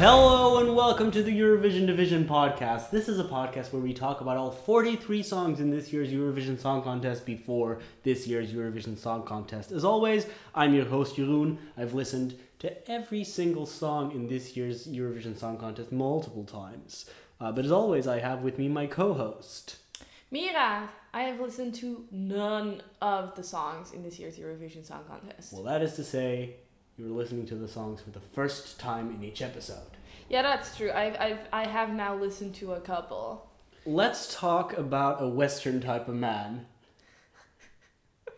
Hello and welcome to the Eurovision Division podcast. This is a podcast where we talk about all 43 songs in this year's Eurovision Song Contest before this year's Eurovision Song Contest. As always, I'm your host Jeroen. I've listened to every single song in this year's Eurovision Song Contest multiple times. Uh, but as always, I have with me my co-host. Mira, I have listened to none of the songs in this year's Eurovision Song Contest. Well, that is to say, you're listening to the songs for the first time in each episode. Yeah, that's true. I've, I've I have now listened to a couple. Let's talk about a Western type of man.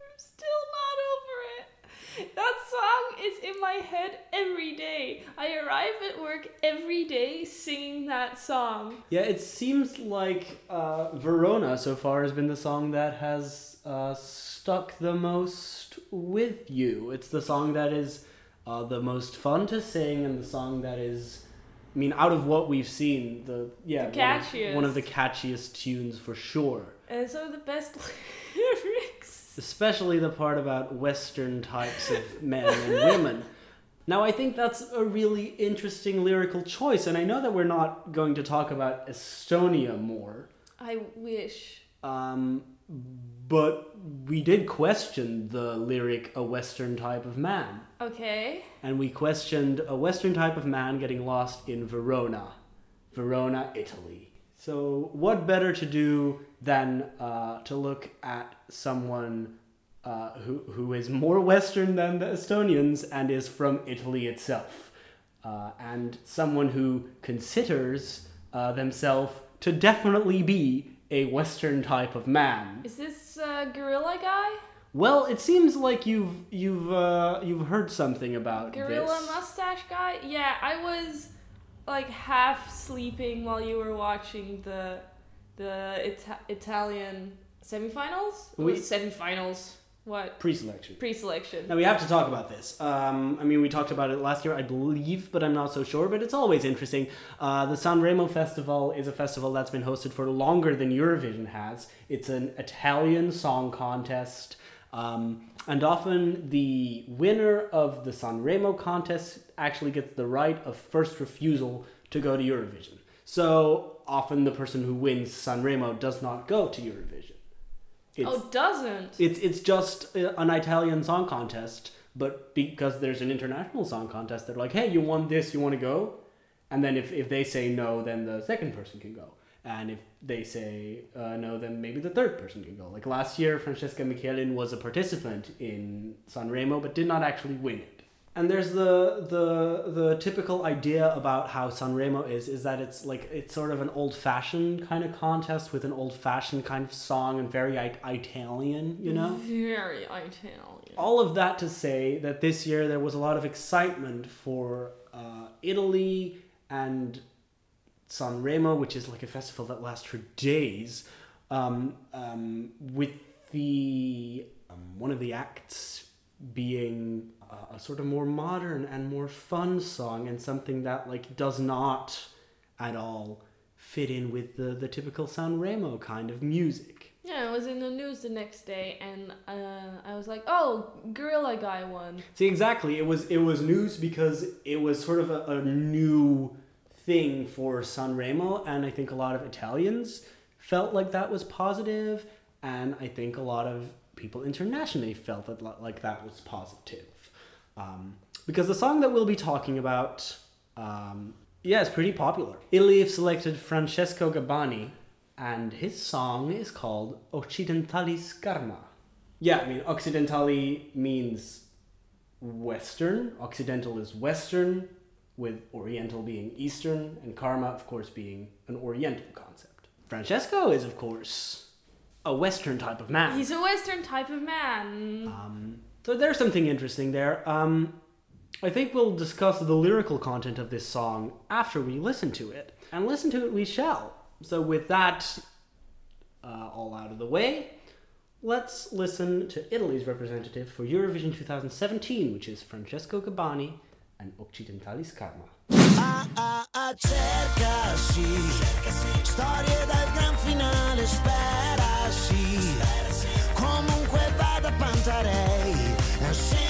I'm still not over it. That song is in my head every day. I arrive at work every day singing that song. Yeah, it seems like uh, Verona so far has been the song that has uh, stuck the most with you. It's the song that is uh, the most fun to sing and the song that is. I mean, out of what we've seen, the yeah, The one of- one of the catchiest tunes for sure. And so the best lyrics. especially the part about Western types of men and women. Now, I think that's a really interesting lyrical choice, and I know that we're not going to talk about Estonia more, I wish. um, but we did question the lyric "a Western type of man," Okay. and we questioned a Western type of man getting lost in Verona, Verona, Italy. So, what better to do than uh, to look at someone uh, who, who is more Western than the Estonians and is from Italy itself, uh, and someone who considers uh, themselves to definitely be a Western type of man. Is this uh, Gorilla Guy? Well, it seems like you've you've uh, you've heard something about Gorilla this. mustache guy? Yeah, I was like half sleeping while you were watching the the Ita- Italian semifinals. We- semifinals. What? Pre-selection. Pre-selection. Now we have to talk about this. Um, I mean, we talked about it last year, I believe, but I'm not so sure. But it's always interesting. Uh, the Sanremo Festival is a festival that's been hosted for longer than Eurovision has. It's an Italian song contest, um, and often the winner of the Sanremo contest actually gets the right of first refusal to go to Eurovision. So often the person who wins Sanremo does not go to Eurovision. It's, oh, doesn't. it's it's just an Italian song contest, but because there's an international song contest, they're like, hey, you won this, you want to go? And then if, if they say no, then the second person can go. And if they say uh, no, then maybe the third person can go. Like last year, Francesca Michielin was a participant in Sanremo, but did not actually win it. And there's the the the typical idea about how Sanremo is is that it's like it's sort of an old fashioned kind of contest with an old fashioned kind of song and very I- Italian, you know. Very Italian. All of that to say that this year there was a lot of excitement for uh, Italy and Sanremo, which is like a festival that lasts for days, um, um, with the um, one of the acts being a, a sort of more modern and more fun song and something that like does not at all fit in with the, the typical Sanremo kind of music. Yeah, it was in the news the next day, and uh, I was like, "Oh, Gorilla Guy won." See, exactly. It was it was news because it was sort of a, a new thing for Sanremo, and I think a lot of Italians felt like that was positive, and I think a lot of people internationally felt that like that was positive. Um, because the song that we'll be talking about, um, yeah, it's pretty popular. Italy selected Francesco Gabbani, and his song is called Occidentali Karma. Yeah, I mean, Occidentali means Western. Occidental is Western, with Oriental being Eastern, and Karma, of course, being an Oriental concept. Francesco is, of course, a Western type of man. He's a Western type of man. Um, so there's something interesting there. Um, I think we'll discuss the lyrical content of this song after we listen to it, and listen to it we shall. So with that uh, all out of the way, let's listen to Italy's representative for Eurovision 2017, which is Francesco Gabbani and Occidentali Karma. Ah ah ah cercasi Storie dal gran finale Sperasi Comunque vada Pantarei I'm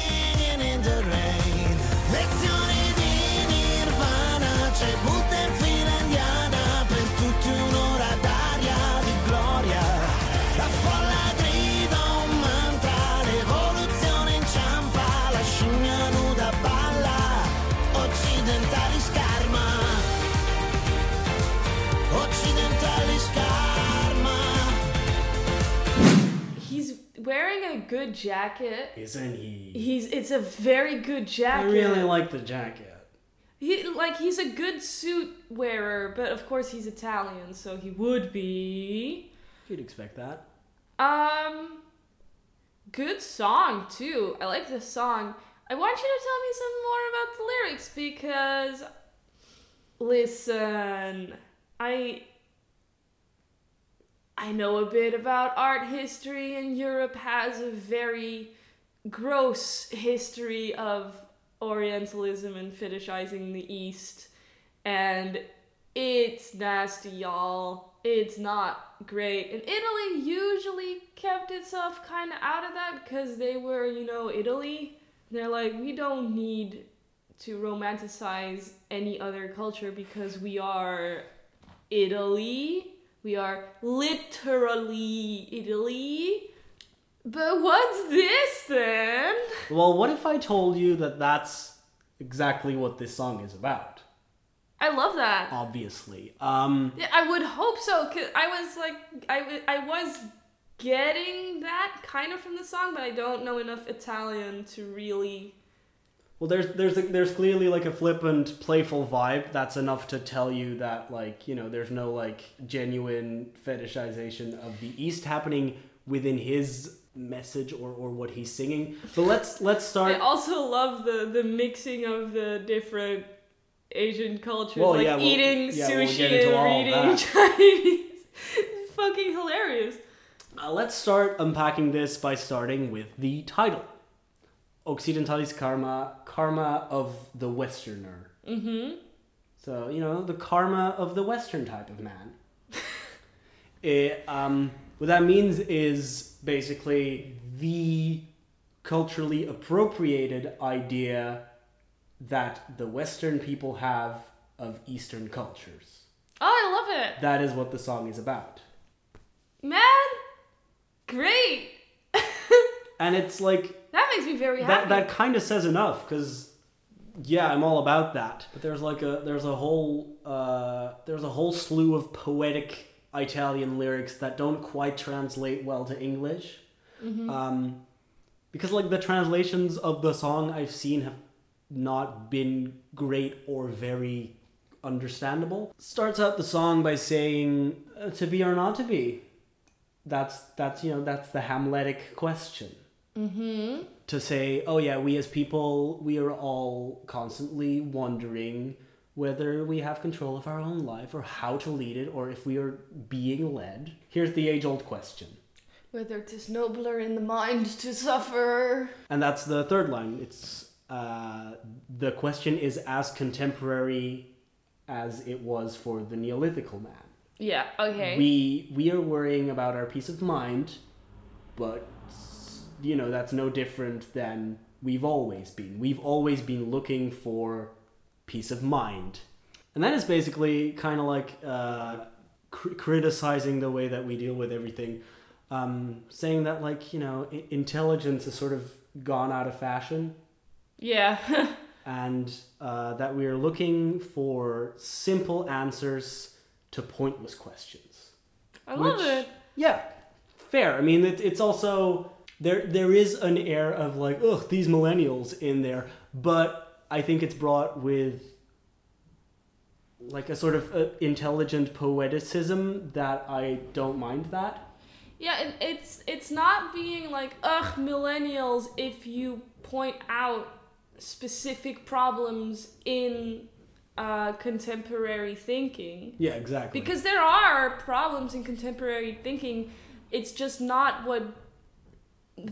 good jacket. Isn't he? He's it's a very good jacket. I really like the jacket. He like he's a good suit wearer, but of course he's Italian, so he would be. You'd expect that. Um, good song too. I like this song. I want you to tell me some more about the lyrics because, listen, I I know a bit about art history, and Europe has a very gross history of Orientalism and fetishizing the East, and it's nasty, y'all. It's not great. And Italy usually kept itself kind of out of that because they were, you know, Italy. They're like, we don't need to romanticize any other culture because we are Italy. We are literally Italy. But what's this then? Well, what if I told you that that's exactly what this song is about? I love that. Obviously. Um, Yeah, I would hope so. Cause I was like, I, w- I was getting that kind of from the song, but I don't know enough Italian to really. Well, there's there's there's clearly like a flippant, playful vibe that's enough to tell you that like you know there's no like genuine fetishization of the East happening within his message or, or what he's singing. But let's let's start. I also love the the mixing of the different Asian cultures, Well, like yeah, we'll- eating yeah, we'll sushi all and reading. Chinese. it's fucking hilarious. Uh, let's start unpacking this by starting with the title. Occidentali's karma, karma of the Westerner. Mm-hmm. So, you know, the karma of the Western type of man. it, um, what that means is basically the culturally appropriated idea that the Western people have of Eastern cultures. Oh, I love it, That is what the song is about. man. Great. And it's like, that makes me very happy. that kind of says enough because yeah i'm all about that. But there's like a there's a whole uh there's a whole slew of poetic italian lyrics that don't quite translate well to english. Um because like the translations of the song i've seen have not been great or very understandable. Starts out the song by saying uh, to be or not to be? That's that's you know that's the hamletic question mm-hmm. to say, oh yeah, we as people, we are all constantly wondering whether we have control of our own life or how to lead it or if we are being led. Here's the age old question. Whether 'tis nobler in the mind to suffer. And that's the third line. It's uh, the question is as contemporary as it was for the Neolithical man. Yeah. Okay. We we are worrying about our peace of mind, but you know that's no different than we've always been. We've always been looking for peace of mind, and that is basically kind of like uh, cr- criticizing the way that we deal with everything, um, saying that like you know I- intelligence has sort of gone out of fashion yeah. and uh, that we are looking for simple answers to pointless questions. I love Which- it. Yeah, fair. I mean, it, it's also there. There is an air of like, ugh, these millennials in there, but I think it's brought with like a sort of uh, intelligent poeticism that I don't mind that. Yeah, it, it's it's not being like ugh millennials if you point out specific problems in uh, contemporary thinking Yeah, exactly. because there are problems in contemporary thinking. It's just not what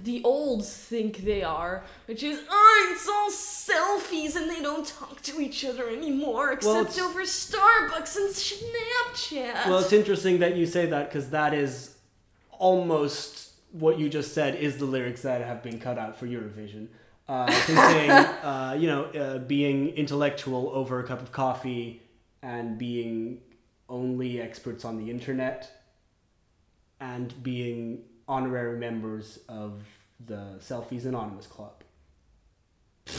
the olds think they are, which is oh, it's all selfies and they don't talk to each other anymore except it's- over Starbucks and Snapchat. Well, it's interesting that you say that because that is almost what you just said is the lyrics that have been cut out for Eurovision. Uh, saying, uh, you know, uh, being intellectual over a cup of coffee and being only experts on the internet and being honorary members of the Selfies Anonymous Club.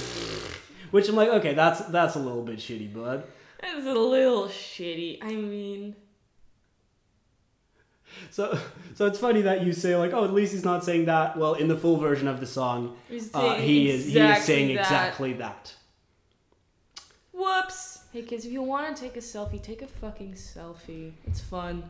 Which I'm like, okay, that's that's a little bit shitty, bud. It's a little shitty. I mean, So, so it's funny that you say like, oh, at least he's not saying that. Well, in the full version of the song, uh, saying he is he is exactly saying that. exactly that. Whoops. Hey kids, if you want to take a selfie, take a fucking selfie. It's fun.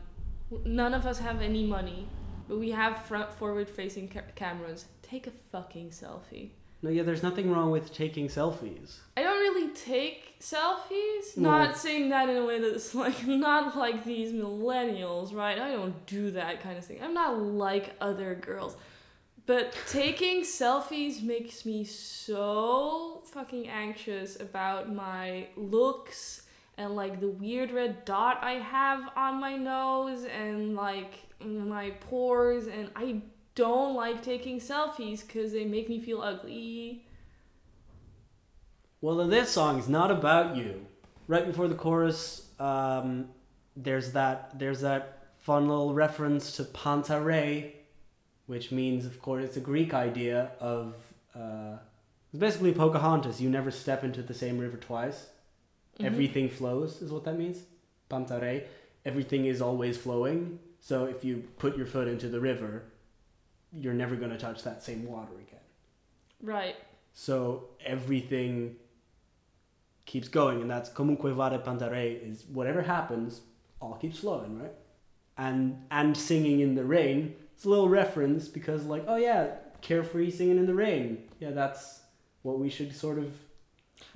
None of us have any money, but we have front forward facing ca- cameras. Take a fucking selfie. No, yeah, there's nothing wrong with taking selfies. I don't really take selfies. No. Not saying that in a way that's like not like these millennials, right? I don't do that kind of thing. I'm not like other girls. But taking selfies makes me so fucking anxious about my looks and like the weird red dot I have on my nose and like my pores and I don't like taking selfies cuz they make me feel ugly. Well, this is not about you. Right before the chorus, um, there's that there's that fun little reference to Pantare, which means, of course, it's a Greek idea of uh, it's basically Pocahontas. You never step into the same river twice. Mhm. Everything flows is what that means. Pantare. Everything is always flowing. So if you put your foot into the river, you're never going to touch that same water again. Right. So everything keeps going, and that's comunque vade pantare is whatever happens, all keeps flowing, right? And and singing in the rain. It's a little reference because like, oh yeah, carefree singing in the rain. Yeah, that's what we should sort of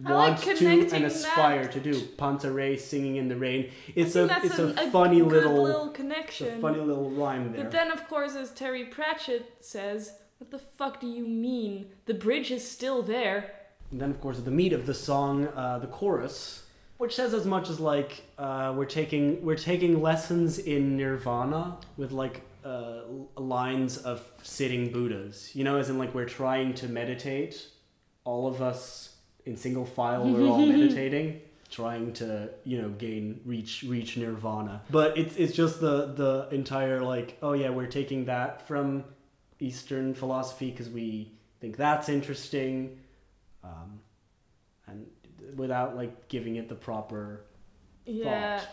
I like want to and that- aspire to do. Pantare singing in the rain. It's a it's a, a, funny little, little connection. a funny little rhyme there. But then, of course, as Terry Pratchett says, "What the fuck do you mean? The bridge is still there." And then, of course, the meat of the song, uh, the chorus, which says as much as like uh, we're taking we're taking lessons in Nirvana with like uh, lines of sitting Buddhas. You know, as in like we're trying to meditate. All of us in single file, we're all meditating, trying to you know gain reach reach Nirvana. But it's it's just the the entire like oh yeah we're taking that from Eastern philosophy because we think that's interesting um, and without like giving it the proper Yeah, thought.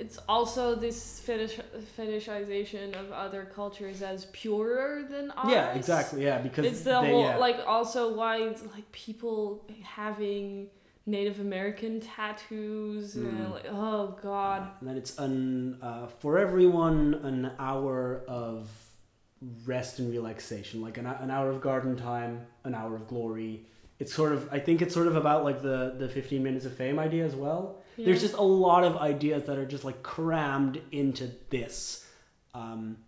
It's also this fetish fetishization of other cultures as purer than ours. Yeah, exactly. Yeah, because It's the they, whole yeah. like also why it's like people having Native American tattoos and Mm. like oh god. And then it's an uh, for everyone an hour of rest and relaxation, like an, an hour of garden time, an hour of glory. It's sort of I think it's sort of about like the the 15 minutes of fame idea as well. There's just a lot of ideas that are just like crammed into this. Um,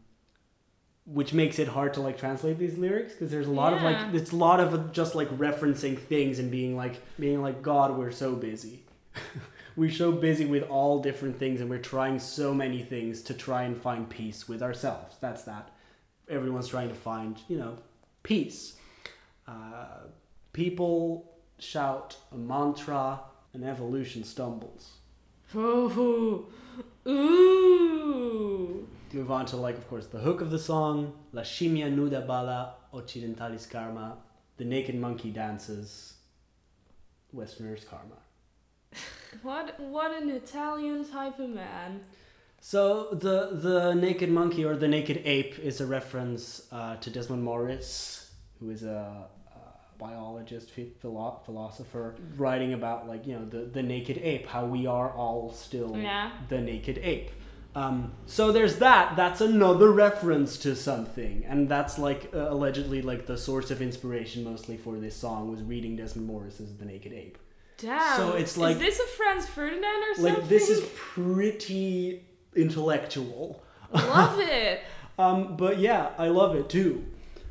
which makes it hard to like translate these lyrics because there's a lot of like it's a lot of just like referencing things and being like being like god we're so busy. We're so busy with all different things and we're trying so many things to try and find peace with ourselves. That's that. Everyone's trying to find you know peace. Uh, people shout a mantra and evolution stumbles Oh, ooh. move on to like of course the hook of the song la scimmia nuda balla occidentali's karma the naked monkey dances westerners karma What what an Italian type of man. so the the naked monkey or the naked ape is a reference uh, to desmond morris who is a biologist philo- philosopher writing about like you know the, the naked ape how we are all still Yeah. the naked ape. Um, so there's that. That's another reference to something, and that's like uh, allegedly like the source of inspiration mostly for this song was reading Desmond Morris's The Naked Ape. Damn. So it's like- Is this a Franz Ferdinand or something? Like this is pretty intellectual. Love it. Um, but yeah, I love it too.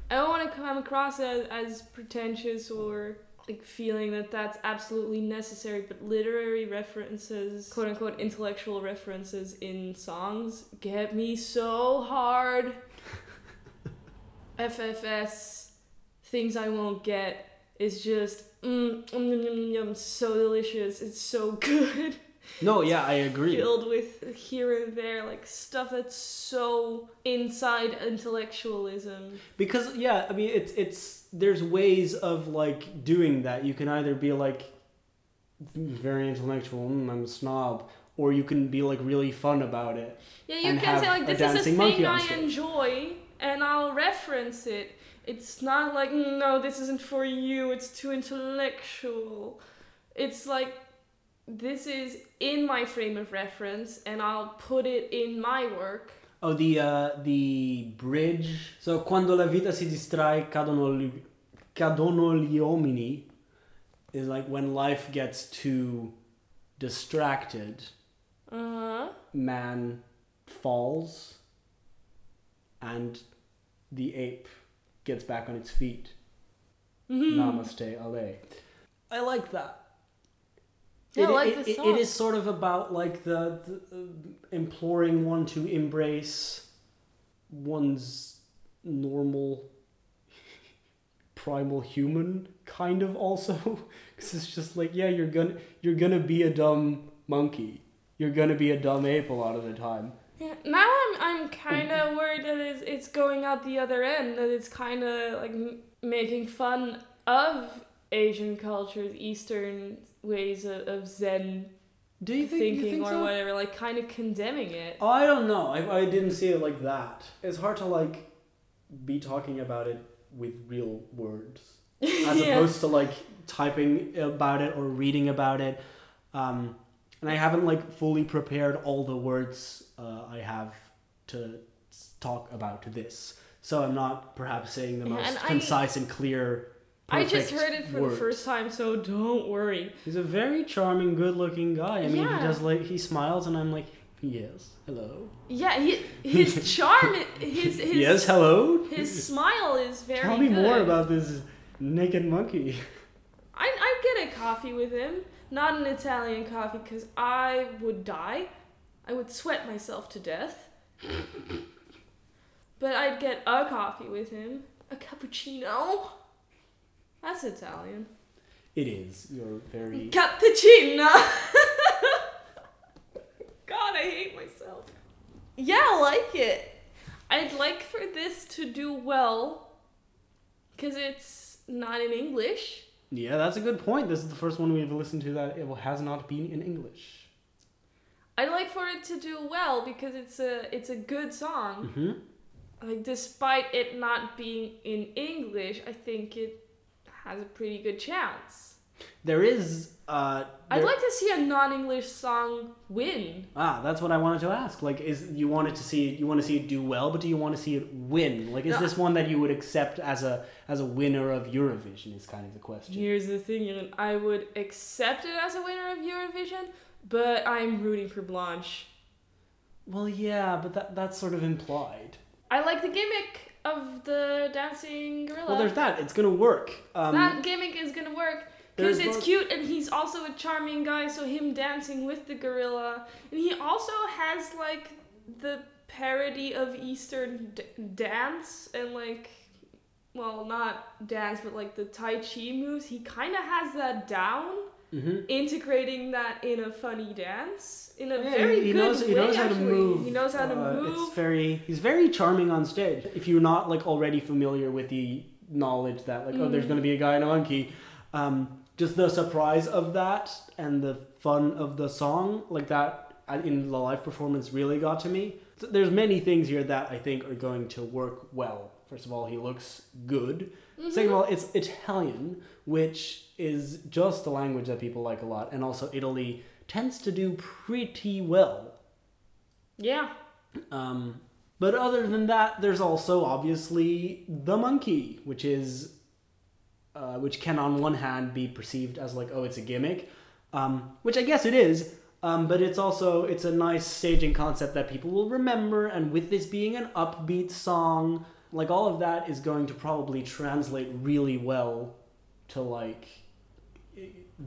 I don't want to come across as, as pretentious or like feeling that that's absolutely necessary, but literary references, quote unquote intellectual references in songs, get me so hard. FFS, things I won't get, is just mm, mm, mm, mm, mm, so delicious. It's so good. No, yeah, I agree. filled with here and there like stuff that's so inside intellectualism. because yeah i mean it's it's there's ways of like doing that you can either be like very intellectual mm, i'm a snob or you can be like really fun about it. Yeah, you can say like a this is a thing I enjoy, and I'll reference it. It's not like "Mm, no, this isn't for you. It's too intellectual. It's like this is in my frame of reference, and I'll put it in my work. Oh, the uh, the bridge. So quando la vita si distrae cadono gli, cadono gli uomini is like when life gets too distracted, Uh huh. man falls, and the ape gets back on its feet. Mm-hmm. Namaste, Ale. I like that. I It- like it- it- it is sort of about like the, the uh, imploring one to embrace one's normal primal human kind of also. Because it's just like yeah you're gonna you're gonna be a dumb monkey. You're gonna be a dumb ape a lot of the time. Yeah, now I'm I'm kind of worried that it's, it's going out the other end. That it's kind of like m- making fun of Asian cultures, Eastern ways of, of Zen do you think, thinking you think or so? whatever. Like kind of condemning it. Oh, I don't know. I, I didn't see it like that. It's hard to like be talking about it with real words as Yeah. opposed to like typing about it or reading about it. Um, and I haven't like fully prepared all the words uh, I have to talk about this. So I'm not perhaps saying the Yeah, most and I- concise and clear. I just heard it for words. the first time, so don't worry. He's a very charming, good-looking guy. I mean, Yeah. he does like he smiles, and I'm like, yes, hello. Yeah, he, his charm, his his yes, hello. his smile is very. Tell me good. more about this naked monkey. I I'd get a coffee with him, not an Italian coffee, because I would die. I would sweat myself to death. but I'd get a coffee with him, a cappuccino. That's Italian. It is. You're very. Cappuccino. God, I hate myself. Yeah, I like it. I'd like for this to do well, because it's not in English. Yeah, that's a good point. This is the first one we've listened to that it has not been in English. I'd like for it to do well because it's a it's a good song. hmm Like despite it not being in English, I think it has a pretty good chance. There is. Uh, I'd like to see a non-English song win. Ah, that's what I wanted to ask. Like, is you wanted to see you want to see it do well, but do you want to see it win? Like, is No. this one that you would accept as a as a winner of Eurovision? Is kind of the question. Here's the thing, I would accept it as a winner of Eurovision, but I'm rooting for Blanche. Well, yeah, but that that's sort of implied. I like the gimmick of the dancing gorilla. Well, there's that. It's gonna work. Um, that gimmick is gonna work because it's one- cute and he's also a charming guy so him dancing with the gorilla and he also has like the parody of eastern d- dance and like well not dance but like the tai chi moves he kind of has that down mhm. integrating that in a funny dance in a Yeah, very he, good knows way he knows how to move. he knows how to Uh, move It's very he's very charming on stage. If you're not like already familiar with the knowledge that like oh there's Mm. going to be a guy in a monkey, um, just the surprise of that and the fun of the song like that uh, in the live performance really got to me. So there's many things here that I think are going to work well. First of all, he looks good. Mm-hmm. Second of all, it's Italian, which is just a language that people like a lot, and also Italy tends to do pretty well yeah um, but other than that, there's also obviously the monkey, which is, uh, which can on one hand be perceived as like, oh, it's a gimmick, um, which I guess it is. Um, but it's also it's a nice staging concept that people will remember, and with this being an upbeat song, like all of that is going to probably translate really well to like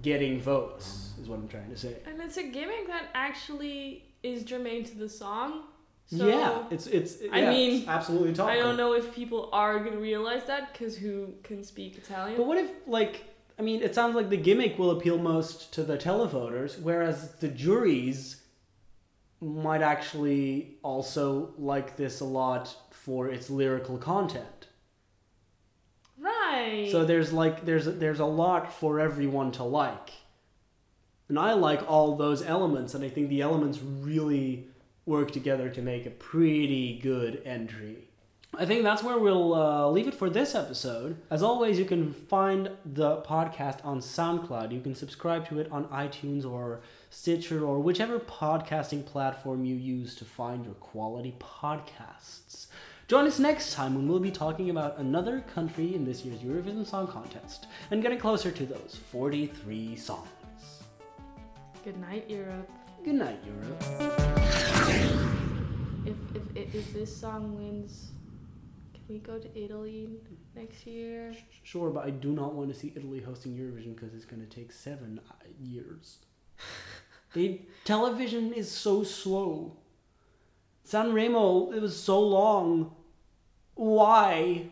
getting votes. Is what I'm trying to say. and it's a gimmick that actually is germane to the song so yeah, it's it's. I mean, it's absolutely topical. I don't know if people are gonna realize that because who can speak Italian? But what if, like, I mean, it sounds like the gimmick will appeal most to the televoters, whereas the juries might actually also like this a lot for its lyrical content. right. So there's like there's there's a lot for everyone to like. And I like all those elements, and I think the elements really work together to make a pretty good entry. I think that's where we'll uh, leave it for this episode. As always, you can find the podcast on SoundCloud. You can subscribe to it on iTunes or Stitcher or whichever podcasting platform you use to find your quality podcasts. Join us next time when we'll be talking about another country in this year's Eurovision Song Contest and getting closer to those 43 songs. Good night, Europe. Good night, Europe. If, if, if, if this song wins, can we go to Italy next year? Sure, but I do not want to see Italy hosting Eurovision because it's going to take seven uh, years. they, television is so slow. Sanremo, it was so long. Why?